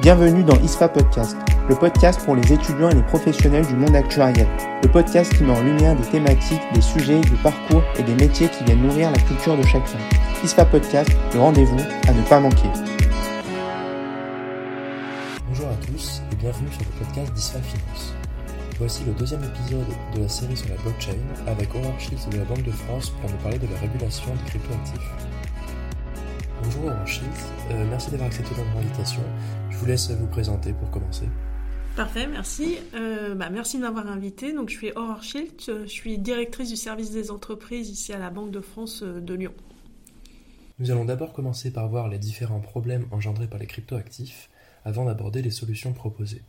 Bienvenue dans ISFA Podcast, le podcast pour les étudiants et les professionnels du monde actuariel. Le podcast qui met en lumière des thématiques, des sujets, des parcours et des métiers qui viennent nourrir la culture de chacun. ISFA Podcast, le rendez-vous à ne pas manquer. Bonjour à tous et bienvenue sur le podcast d'ISFA Finance. Voici le deuxième épisode de la série sur la blockchain avec Aurore Shields de la Banque de France pour nous parler de la régulation des cryptoactifs. Bonjour Aurore Shields, euh, merci d'avoir accepté notre invitation. Je vous laisse vous présenter pour commencer. Parfait, merci. Euh, bah, merci de m'avoir invité. Donc, je suis Aurore Schilt, je suis directrice du service des entreprises ici à la Banque de France euh, de Lyon. Nous allons d'abord commencer par voir les différents problèmes engendrés par les cryptoactifs avant d'aborder les solutions proposées.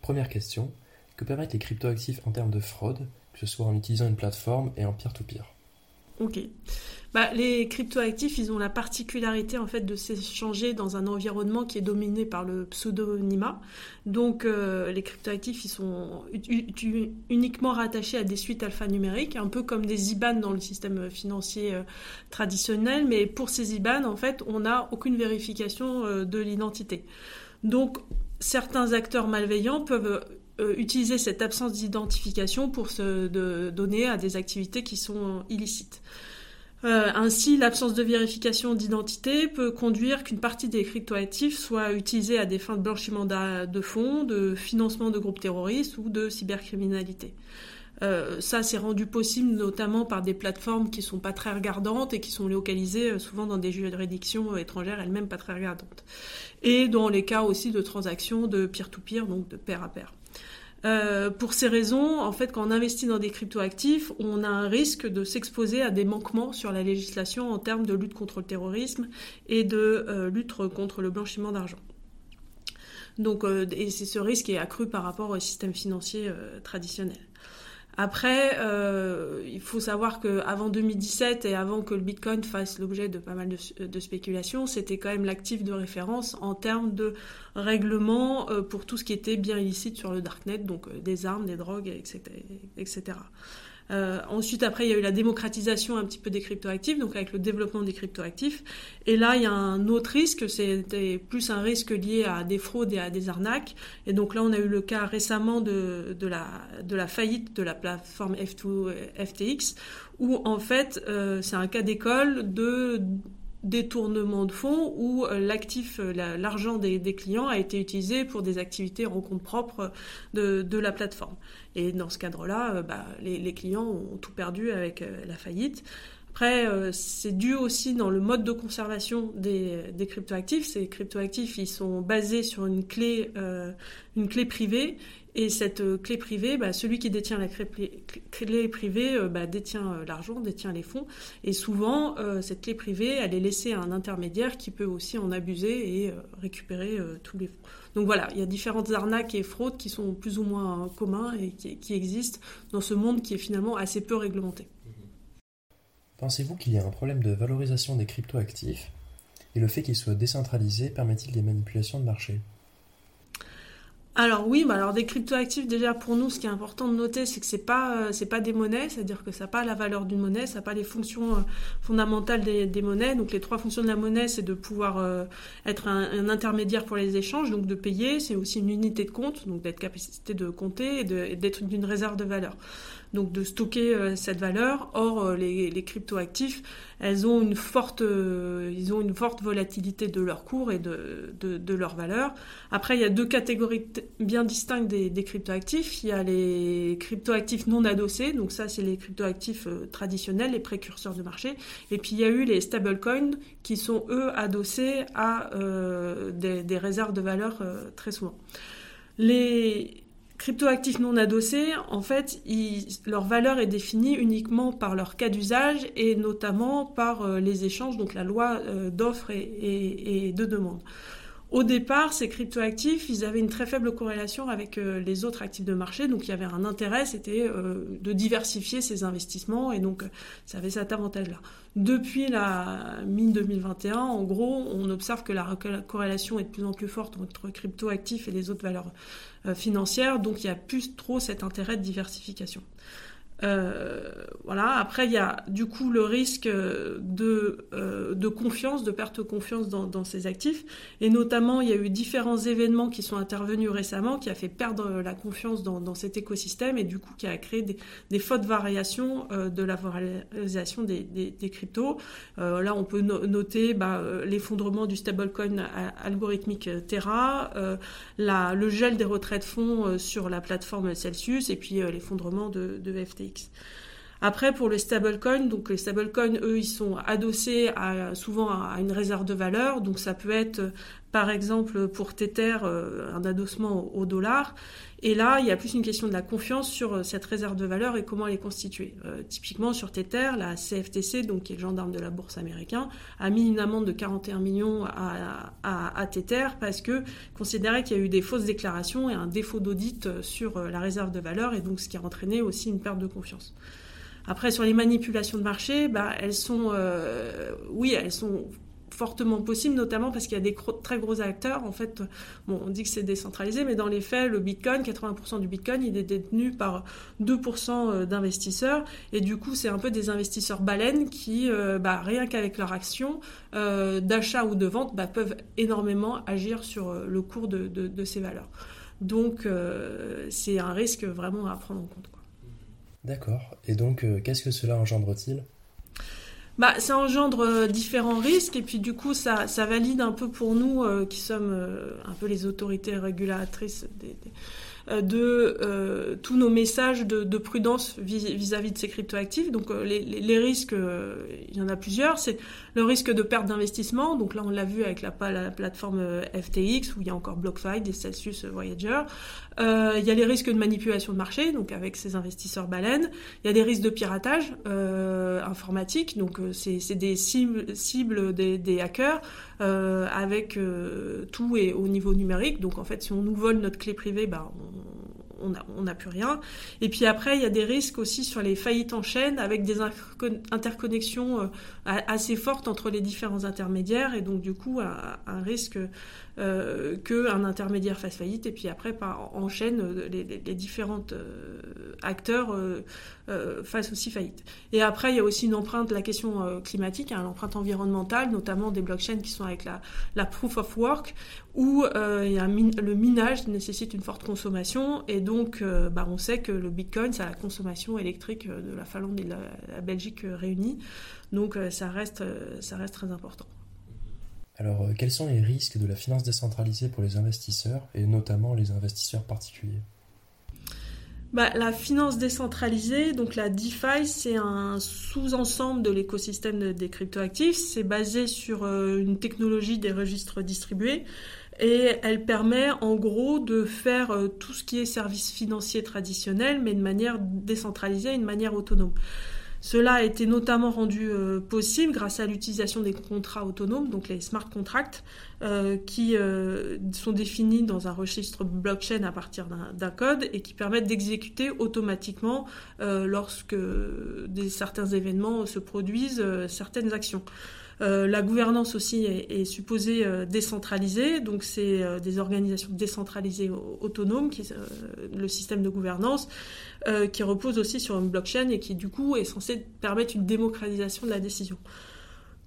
Première question, que permettent les cryptoactifs en termes de fraude, que ce soit en utilisant une plateforme et en peer-to-peer? Ok. Bah, les cryptoactifs, ils ont la particularité en fait de s'échanger dans un environnement qui est dominé par le pseudonymat. Donc euh, les cryptoactifs, ils sont uniquement rattachés à des suites alphanumériques, un peu comme des IBAN dans le système financier euh, traditionnel. Mais pour ces IBAN, en fait, on n'a aucune vérification euh, de l'identité. Donc certains acteurs malveillants peuvent utiliser cette absence d'identification pour se donner à des activités qui sont illicites. Euh, ainsi, l'absence de vérification d'identité peut conduire qu'une partie des cryptoactifs soit utilisée à des fins de blanchiment de fonds, de financement de groupes terroristes ou de cybercriminalité. Euh, ça, c'est rendu possible notamment par des plateformes qui sont pas très regardantes et qui sont localisées euh, souvent dans des juridictions étrangères elles-mêmes pas très regardantes. Et dans les cas aussi de transactions de peer-to-peer, donc de pair à pair. Euh, pour ces raisons, en fait, quand on investit dans des cryptoactifs, on a un risque de s'exposer à des manquements sur la législation en termes de lutte contre le terrorisme et de euh, lutte contre le blanchiment d'argent. Donc, euh, et ce risque est accru par rapport au système financier traditionnel. Après, euh, il faut savoir qu'avant 2017 et avant que le Bitcoin fasse l'objet de pas mal de, spéculations, c'était quand même l'actif de référence en termes de règlement euh, pour tout ce qui était bien illicite sur le darknet, donc euh, des armes, des drogues, etc. Euh, ensuite, après, il y a eu la démocratisation un petit peu des cryptoactifs, donc avec le développement des cryptoactifs. Et là, il y a un autre risque, c'était plus un risque lié à des fraudes et à des arnaques. Et donc là, on a eu le cas récemment de, de, la, de la faillite de la plateforme F2, FTX, où en fait, euh, c'est un cas d'école de détournement de fonds où euh, l'actif, l'argent des, clients a été utilisé pour des activités en compte propre de, la plateforme. Et dans ce cadre-là, euh, bah, les, clients ont tout perdu avec euh, la faillite. Après, euh, c'est dû aussi dans le mode de conservation des, cryptoactifs. Ces cryptoactifs, ils sont basés sur une clé privée. Et cette clé privée, bah, celui qui détient la clé, privée bah, détient l'argent, détient les fonds. Et souvent, cette clé privée, elle est laissée à un intermédiaire qui peut aussi en abuser et récupérer tous les fonds. Donc voilà, il y a différentes arnaques et fraudes qui sont plus ou moins communs et qui, existent dans ce monde qui est finalement assez peu réglementé. Pensez-vous qu'il y a un problème de valorisation des cryptoactifs? Et le fait qu'ils soient décentralisés permet-il des manipulations de marché? Alors oui, bah alors des cryptoactifs déjà pour nous, ce qui est important de noter, c'est que c'est pas euh, c'est pas des monnaies, c'est-à-dire que ça n'a pas la valeur d'une monnaie, ça n'a pas les fonctions euh, fondamentales des, monnaies. Donc les trois fonctions de la monnaie, c'est de pouvoir euh, être un, un, intermédiaire pour les échanges, donc de payer, c'est aussi une unité de compte, donc d'être capacité de compter et d'être d'une réserve de valeur donc de stocker euh, cette valeur. Or, euh, les, cryptoactifs, elles ont une forte, euh, ils ont une forte volatilité de leur cours et de, de, leur valeur. Après, il y a deux catégories bien distinctes des, cryptoactifs. Il y a les cryptoactifs non adossés, donc ça, c'est les cryptoactifs traditionnels, les précurseurs de marché. Et puis, il y a eu les stablecoins qui sont, eux, adossés à des, des, réserves de valeur très souvent. Les, cryptoactifs non adossés, en fait, leur valeur est définie uniquement par leur cas d'usage et notamment par euh, les échanges, donc la loi euh, d'offres et, de demande. Au départ, ces cryptoactifs, ils avaient une très faible corrélation avec euh, les autres actifs de marché, donc il y avait un intérêt, c'était de diversifier ces investissements, et donc ça avait cet avantage-là. Depuis la mi-2021, en gros, on observe que la corrélation est de plus en plus forte entre cryptoactifs et les autres valeurs euh, financière, donc il n'y a plus trop cet intérêt de diversification. Euh, voilà. Après, il y a du coup le risque de, euh, de confiance, de perte de confiance dans, ces actifs. Et notamment, il y a eu différents événements qui sont intervenus récemment qui a fait perdre la confiance dans, dans cet écosystème et du coup qui a créé des, des fautes variations euh, de la valorisation des, des, cryptos. Euh, là, on peut noter bah, l'effondrement du stablecoin algorithmique Terra, le gel des retraits de fonds sur la plateforme Celsius et puis l'effondrement de, de FTX. weeks. Après, pour les stablecoins, donc les stablecoins, eux, ils sont adossés à, souvent à une réserve de valeur. Donc ça peut être, par exemple, pour Tether, euh, un adossement au, dollar. Et là, il y a plus une question de la confiance sur euh, cette réserve de valeur et comment elle est constituée. Euh, typiquement, sur Tether, la CFTC, donc qui est le gendarme de la bourse américain, a mis une amende de 41 millions à, à, à Tether parce que considérait qu'il y a eu des fausses déclarations et un défaut d'audit sur la réserve de valeur et donc ce qui a entraîné aussi une perte de confiance. Après, sur les manipulations de marché, bah, elles sont, euh, oui, elles sont fortement possibles, notamment parce qu'il y a des très gros acteurs. En fait, bon, on dit que c'est décentralisé, mais dans les faits, le Bitcoin, 80% du Bitcoin, il est détenu par 2% euh, d'investisseurs. Et du coup, c'est un peu des investisseurs baleines qui, euh, bah, rien qu'avec leur action d'achat ou de vente, bah, peuvent énormément agir sur le cours de, ces valeurs. Donc, c'est un risque vraiment à prendre en compte. D'accord. Et donc, euh, qu'est-ce que cela engendre-t-il? Bah, ça engendre euh, différents risques et puis du coup ça, valide un peu pour nous euh, qui sommes un peu les autorités régulatrices de tous nos messages de, prudence vis-à-vis de ces cryptoactifs. Donc les, risques, il y en a plusieurs. C'est le risque de perte d'investissement. Donc là, on l'a vu avec la, plateforme FTX où il y a encore BlockFi, des Celsius Voyager. Il y a les risques de manipulation de marché, donc avec ces investisseurs baleines. Il y a des risques de piratage informatique, donc c'est des cibles, cibles des, hackers avec tout et au niveau numérique. Donc en fait, si on nous vole notre clé privée, bah, on, on n'a plus rien. Et puis après, il y a des risques aussi sur les faillites en chaîne avec des interconnexions euh, assez fortes entre les différents intermédiaires et donc du coup un, risque euh, qu'un intermédiaire fasse faillite et puis après en chaîne euh, les, les, différents acteurs fassent aussi faillite. Et après, il y a aussi une empreinte, la question climatique, hein, l'empreinte environnementale, notamment des blockchains qui sont avec la, proof of work, où le minage nécessite une forte consommation et donc euh, bah, on sait que le Bitcoin, c'est la consommation électrique euh, de la Finlande et de la, Belgique euh, réunies. Donc ça reste très important. Alors quels sont les risques de la finance décentralisée pour les investisseurs et notamment les investisseurs particuliers? Bah, la finance décentralisée, donc la DeFi, c'est un sous-ensemble de l'écosystème des cryptoactifs. C'est basé sur une technologie des registres distribués et elle permet en gros de faire euh, tout ce qui est service financier traditionnel, mais de manière décentralisée, une manière autonome. Cela a été notamment rendu euh, possible grâce à l'utilisation des contrats autonomes, donc les smart contracts, euh, qui sont définis dans un registre blockchain à partir d'un code et qui permettent d'exécuter automatiquement lorsque des, certains événements se produisent certaines actions. Euh, la gouvernance aussi est, supposée euh, décentralisée, donc c'est euh, des organisations décentralisées autonomes, qui, le système de gouvernance, qui repose aussi sur une blockchain et qui du coup est censé permettre une démocratisation de la décision.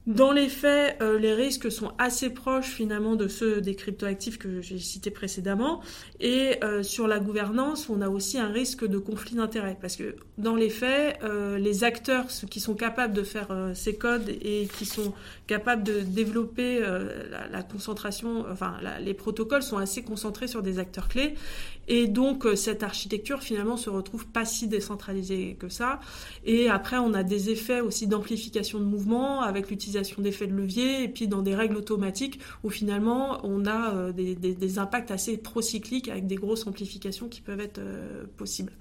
Dans les faits, euh, les risques sont assez proches finalement de ceux des cryptoactifs que j'ai cités précédemment. Et euh, sur la gouvernance, on a aussi un risque de conflit d'intérêts. Parce que dans les faits, euh, les acteurs qui sont capables de faire ces codes et qui sont capables de développer la, concentration, enfin les protocoles sont assez concentrés sur des acteurs clés. Et donc cette architecture finalement se retrouve pas si décentralisée que ça. Et après, on a des effets aussi d'amplification de mouvement avec l'utilisation d'effets de levier et puis dans des règles automatiques où finalement on a euh, des, impacts assez procycliques avec des grosses amplifications qui peuvent être euh, possibles.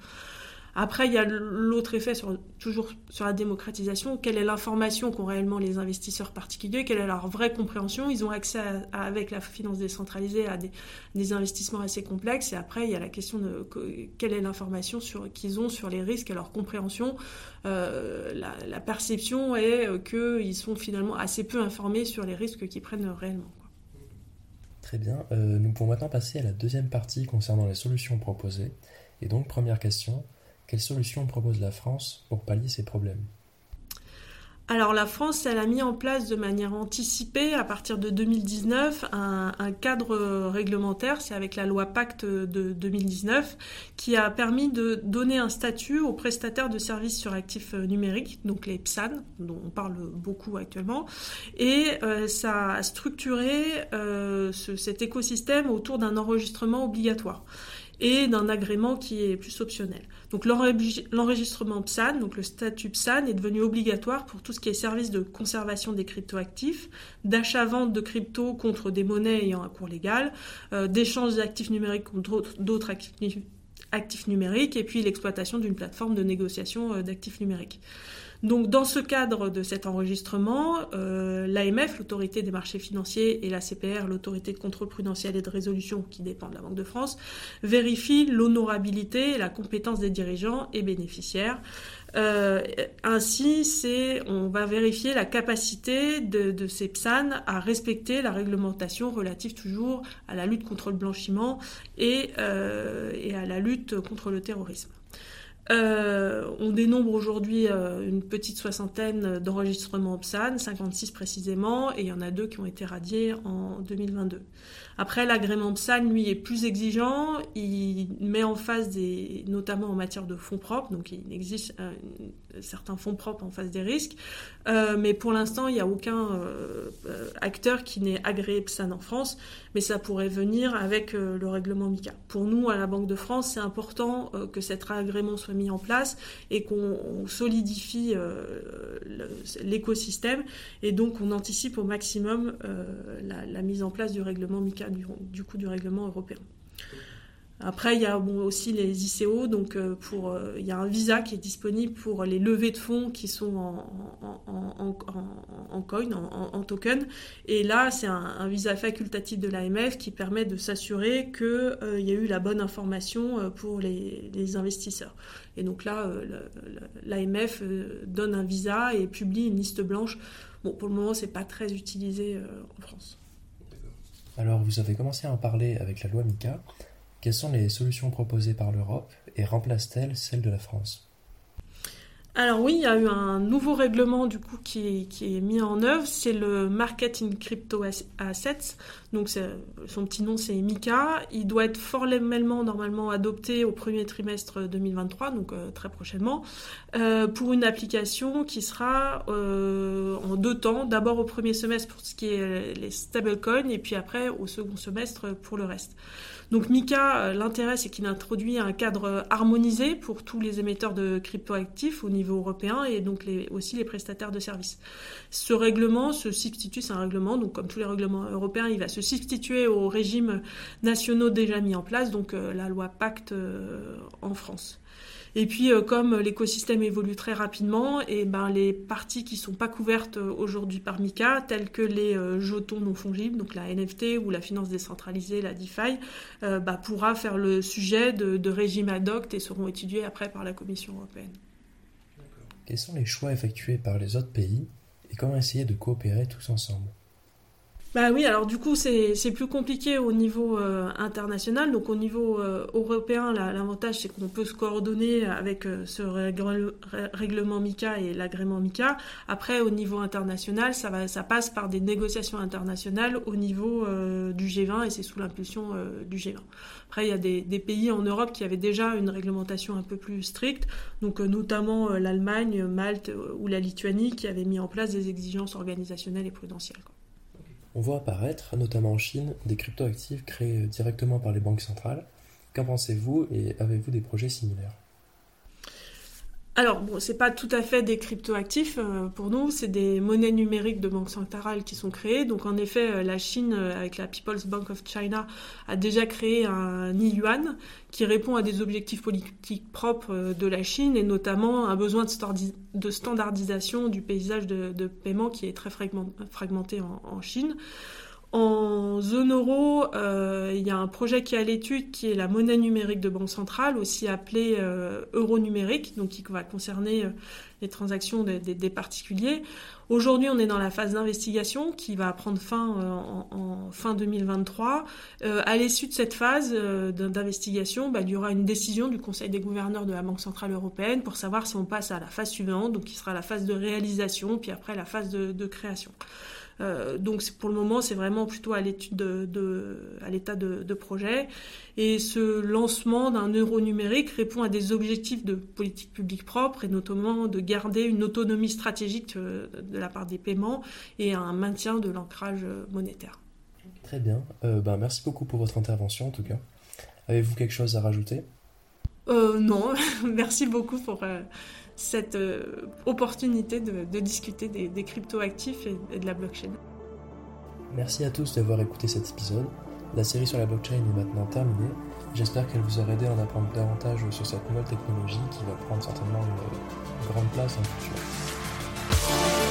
Après, il y a l'autre effet, sur, toujours sur la démocratisation. Quelle est l'information qu'ont réellement les investisseurs particuliers? Quelle est leur vraie compréhension? Ils ont accès, avec la finance décentralisée, à des, investissements assez complexes. Et après, il y a la question de quelle est l'information qu'ils ont sur les risques et leur compréhension. Euh, la, perception est euh, qu'ils sont finalement assez peu informés sur les risques qu'ils prennent réellement. Très bien. Euh, nous pouvons maintenant passer à la deuxième partie concernant les solutions proposées. Et donc, première question, quelles solutions propose la France pour pallier ces problèmes? Alors la France, elle a mis en place de manière anticipée, à partir de 2019, un, cadre réglementaire, c'est avec la loi Pacte de 2019, qui a permis de donner un statut aux prestataires de services sur actifs numériques, donc les PSAN, dont on parle beaucoup actuellement, et euh, ça a structuré euh, cet écosystème autour d'un enregistrement obligatoire et d'un agrément qui est plus optionnel. Donc l'enregistrement PSAN, donc le statut PSAN, est devenu obligatoire pour tout ce qui est service de conservation des cryptoactifs, d'achat-vente de crypto contre des monnaies ayant un cours légal, euh, d'échange d'actifs numériques contre d'autres actifs numériques, et puis l'exploitation d'une plateforme de négociation euh, d'actifs numériques. Donc, dans ce cadre de cet enregistrement, euh, l'AMF, l'autorité des marchés financiers, et la CPR, l'autorité de contrôle prudentiel et de résolution qui dépend de la Banque de France, vérifient l'honorabilité et la compétence des dirigeants et bénéficiaires. Euh, ainsi, on va vérifier la capacité de, ces PSAN à respecter la réglementation relative toujours à la lutte contre le blanchiment et, euh, et à la lutte contre le terrorisme. Euh, on dénombre aujourd'hui euh, une petite soixantaine d'enregistrements PSAN, 56 précisément, et il y en a deux qui ont été radiés en 2022. Après, l'agrément PSAN, lui, est plus exigeant. Il met en face des, notamment en matière de fonds propres, donc il existe euh, certains fonds propres en face des risques. Euh, mais pour l'instant, il n'y a aucun euh, acteur qui n'ait agréé PSAN en France, mais ça pourrait venir avec le règlement MICA. Pour nous, à la Banque de France, c'est important que cet agrément soit mis en place et qu'on solidifie l'écosystème et donc on anticipe au maximum la mise en place du règlement MICA du, coup du règlement européen. Après, il y a aussi les ICO, donc euh, pour, euh, il y a un visa qui est disponible pour les levées de fonds qui sont en, coin, en, token. Et là, c'est un, visa facultatif de l'AMF qui permet de s'assurer qu'il euh, y a eu la bonne information pour les, les investisseurs. Et donc là, l'AMF donne un visa et publie une liste blanche. Bon, pour le moment, c'est pas très utilisé en France. Alors vous avez commencé à en parler avec la loi MICA. Quelles sont les solutions proposées par l'Europe et remplacent-elles celles de la France? Alors oui, il y a eu un nouveau règlement du coup qui est, mis en œuvre, c'est le Marketing Crypto Assets. Donc son petit nom c'est MICA. Il doit être formellement normalement adopté au premier trimestre 2023, donc euh, très prochainement, euh, pour une application qui sera euh, en deux temps. D'abord au premier semestre pour ce qui est les stablecoins et puis après au second semestre pour le reste. Donc euh, l'intérêt c'est qu'il introduit un cadre harmonisé pour tous les émetteurs de cryptoactifs au niveau européen et donc aussi les prestataires de services. Ce règlement se substitue, c'est un règlement, donc comme tous les règlements européens, il va se substituer aux régimes nationaux déjà mis en place, donc euh, la loi Pacte euh, en France. Et puis, euh, comme l'écosystème évolue très rapidement, et ben, les parties qui sont pas couvertes aujourd'hui par MICA, telles que les jetons non fongibles, donc la NFT ou la finance décentralisée, la DeFi, bah, pourra faire le sujet de, de régime ad hoc et seront étudiés après par la Commission européenne. Quels sont les choix effectués par les autres pays et comment essayer de coopérer tous ensemble bah oui, alors du coup c'est plus compliqué au niveau euh, international. Donc au niveau euh, européen, l'avantage c'est qu'on peut se coordonner avec euh, ce règlement MICA et l'agrément MICA. Après au niveau international, ça, va, ça passe par des négociations internationales au niveau du G20 et c'est sous l'impulsion du G20. Après il y a des, des, pays en Europe qui avaient déjà une réglementation un peu plus stricte, donc notamment l'Allemagne, Malte ou la Lituanie qui avaient mis en place des exigences organisationnelles et prudentielles. On voit apparaître, notamment en Chine, des cryptoactifs créés directement par les banques centrales. Qu'en pensez-vous et avez-vous des projets similaires? Alors, bon, c'est pas tout à fait des cryptoactifs euh, pour nous, c'est des monnaies numériques de banque centrale qui sont créées. Donc, en effet, euh, la Chine, euh, avec la People's Bank of China, a déjà créé un yuan qui répond à des objectifs politiques propres de la Chine et notamment un besoin de, standardisation du paysage de, paiement qui est très fragmenté en Chine. En zone euro, euh, il y a un projet qui est à l'étude qui est la monnaie numérique de banque centrale, aussi appelée euh, euro numérique, donc qui va concerner les transactions des, particuliers. Aujourd'hui, on est dans la phase d'investigation qui va prendre fin en, fin 2023. à l'issue de cette phase d'investigation, bah, il y aura une décision du Conseil des gouverneurs de la Banque centrale européenne pour savoir si on passe à la phase suivante, donc qui sera la phase de réalisation, puis après la phase de création. Euh, donc pour le moment, c'est vraiment plutôt à l'étude de, à l'état de, projet. Et ce lancement d'un euro numérique répond à des objectifs de politique publique propre et notamment de garder une autonomie stratégique euh, de la part des paiements et un maintien de l'ancrage monétaire. Très bien. Euh, ben, merci beaucoup pour votre intervention en tout cas. Avez-vous quelque chose à rajouter? Non, merci beaucoup pour cette euh, opportunité de, discuter des, des cryptoactifs et, de la blockchain. Merci à tous d'avoir écouté cet épisode. La série sur la blockchain est maintenant terminée. J'espère qu'elle vous aura aidé à en apprendre davantage sur cette nouvelle technologie qui va prendre certainement une grande place dans le futur.